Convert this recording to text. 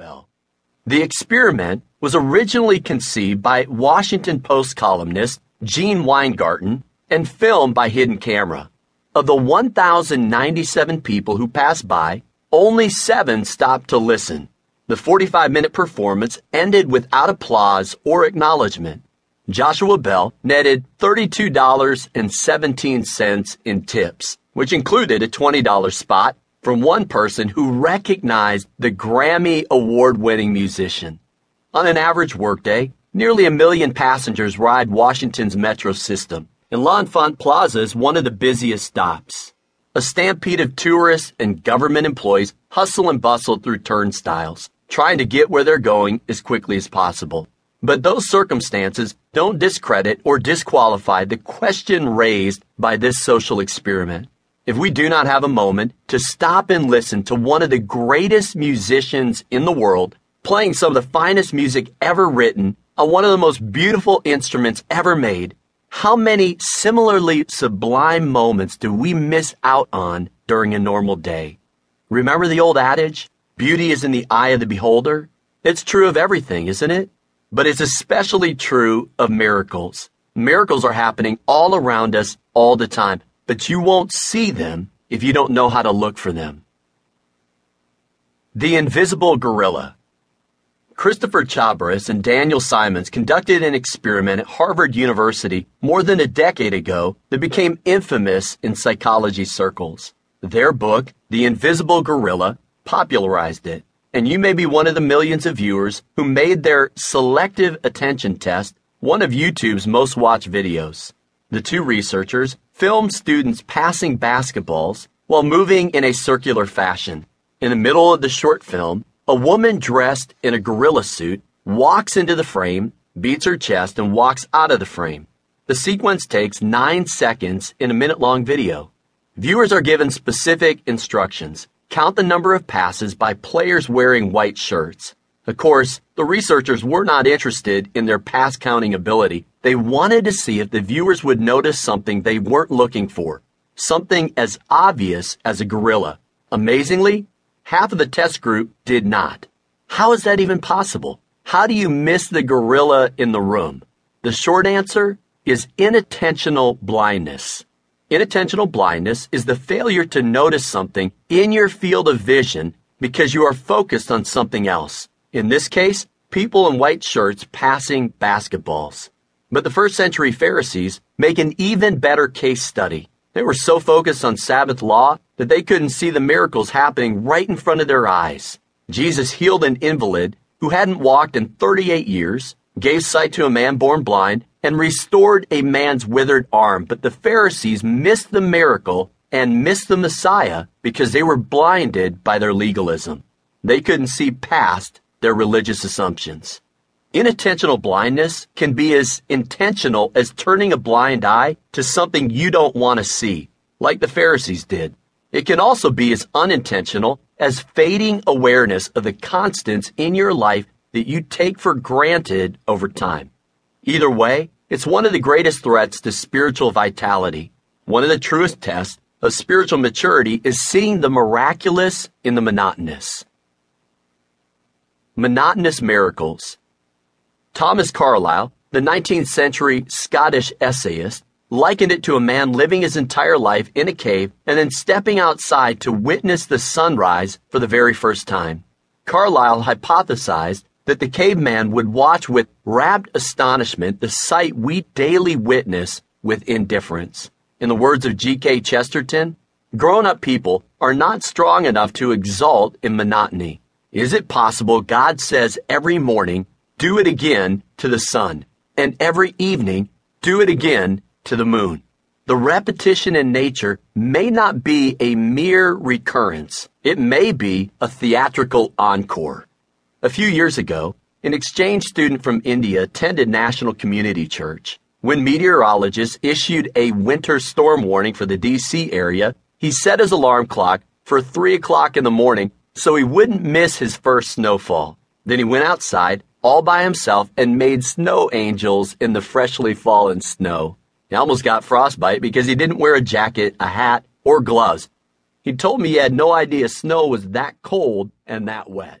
Bell. The experiment was originally conceived by Washington Post columnist Gene Weingarten and filmed by Hidden Camera. Of the 1,097 people who passed by, only seven stopped to listen. The 45 minute performance ended without applause or acknowledgement. Joshua Bell netted $32.17 in tips, which included a $20 spot from one person who recognized the Grammy award winning musician. On an average workday, nearly a million passengers ride Washington's metro system, and L'Enfant Plaza is one of the busiest stops. A stampede of tourists and government employees hustle and bustle through turnstiles, trying to get where they're going as quickly as possible. But those circumstances don't discredit or disqualify the question raised by this social experiment. If we do not have a moment to stop and listen to one of the greatest musicians in the world, playing some of the finest music ever written on one of the most beautiful instruments ever made, how many similarly sublime moments do we miss out on during a normal day? Remember the old adage, beauty is in the eye of the beholder? It's true of everything, isn't it? But it's especially true of miracles. Miracles are happening all around us all the time, but you won't see them if you don't know how to look for them. The Invisible Gorilla. Christopher Chabris and Daniel Simons conducted an experiment at Harvard University more than a decade ago that became infamous in psychology circles. Their book, The Invisible Gorilla, popularized it and you may be one of the millions of viewers who made their selective attention test one of YouTube's most watched videos. The two researchers filmed students passing basketballs while moving in a circular fashion. In the middle of the short film, a woman dressed in a gorilla suit walks into the frame, beats her chest, and walks out of the frame. The sequence takes nine seconds in a minute long video. Viewers are given specific instructions count the number of passes by players wearing white shirts. Of course, the researchers were not interested in their pass counting ability. They wanted to see if the viewers would notice something they weren't looking for. Something as obvious as a gorilla. Amazingly, half of the test group did not. How is that even possible? How do you miss the gorilla in the room? The short answer is inattentional blindness. Inattentional blindness is the failure to notice something in your field of vision because you are focused on something else. In this case, people in white shirts passing basketballs. But the first century Pharisees make an even better case study. They were so focused on Sabbath law that they couldn't see the miracles happening right in front of their eyes. Jesus healed an invalid who hadn't walked in 38 years, gave sight to a man born blind, and restored a man's withered arm. But the Pharisees missed the miracle and missed the Messiah because they were blinded by their legalism. They couldn't see past their religious assumptions. Inattentional blindness can be as intentional as turning a blind eye to something you don't want to see, like the Pharisees did. It can also be as unintentional as fading awareness of the constants in your life that you take for granted over time. Either way, it's one of the greatest threats to spiritual vitality. One of the truest tests of spiritual maturity is seeing the miraculous in the monotonous. Monotonous miracles. Thomas Carlyle, the 19th century Scottish essayist, likened it to a man living his entire life in a cave and then stepping outside to witness the sunrise for the very first time. Carlyle hypothesized that the caveman would watch with rapt astonishment the sight we daily witness with indifference. In the words of G.K. Chesterton, grown up people are not strong enough to exult in monotony. Is it possible God says every morning, do it again to the sun, and every evening, do it again to the moon? The repetition in nature may not be a mere recurrence. It may be a theatrical encore. A few years ago, an exchange student from India attended National Community Church. When meteorologists issued a winter storm warning for the DC area, he set his alarm clock for 3 o'clock in the morning so he wouldn't miss his first snowfall. Then he went outside all by himself and made snow angels in the freshly fallen snow. He almost got frostbite because he didn't wear a jacket, a hat, or gloves. He told me he had no idea snow was that cold and that wet.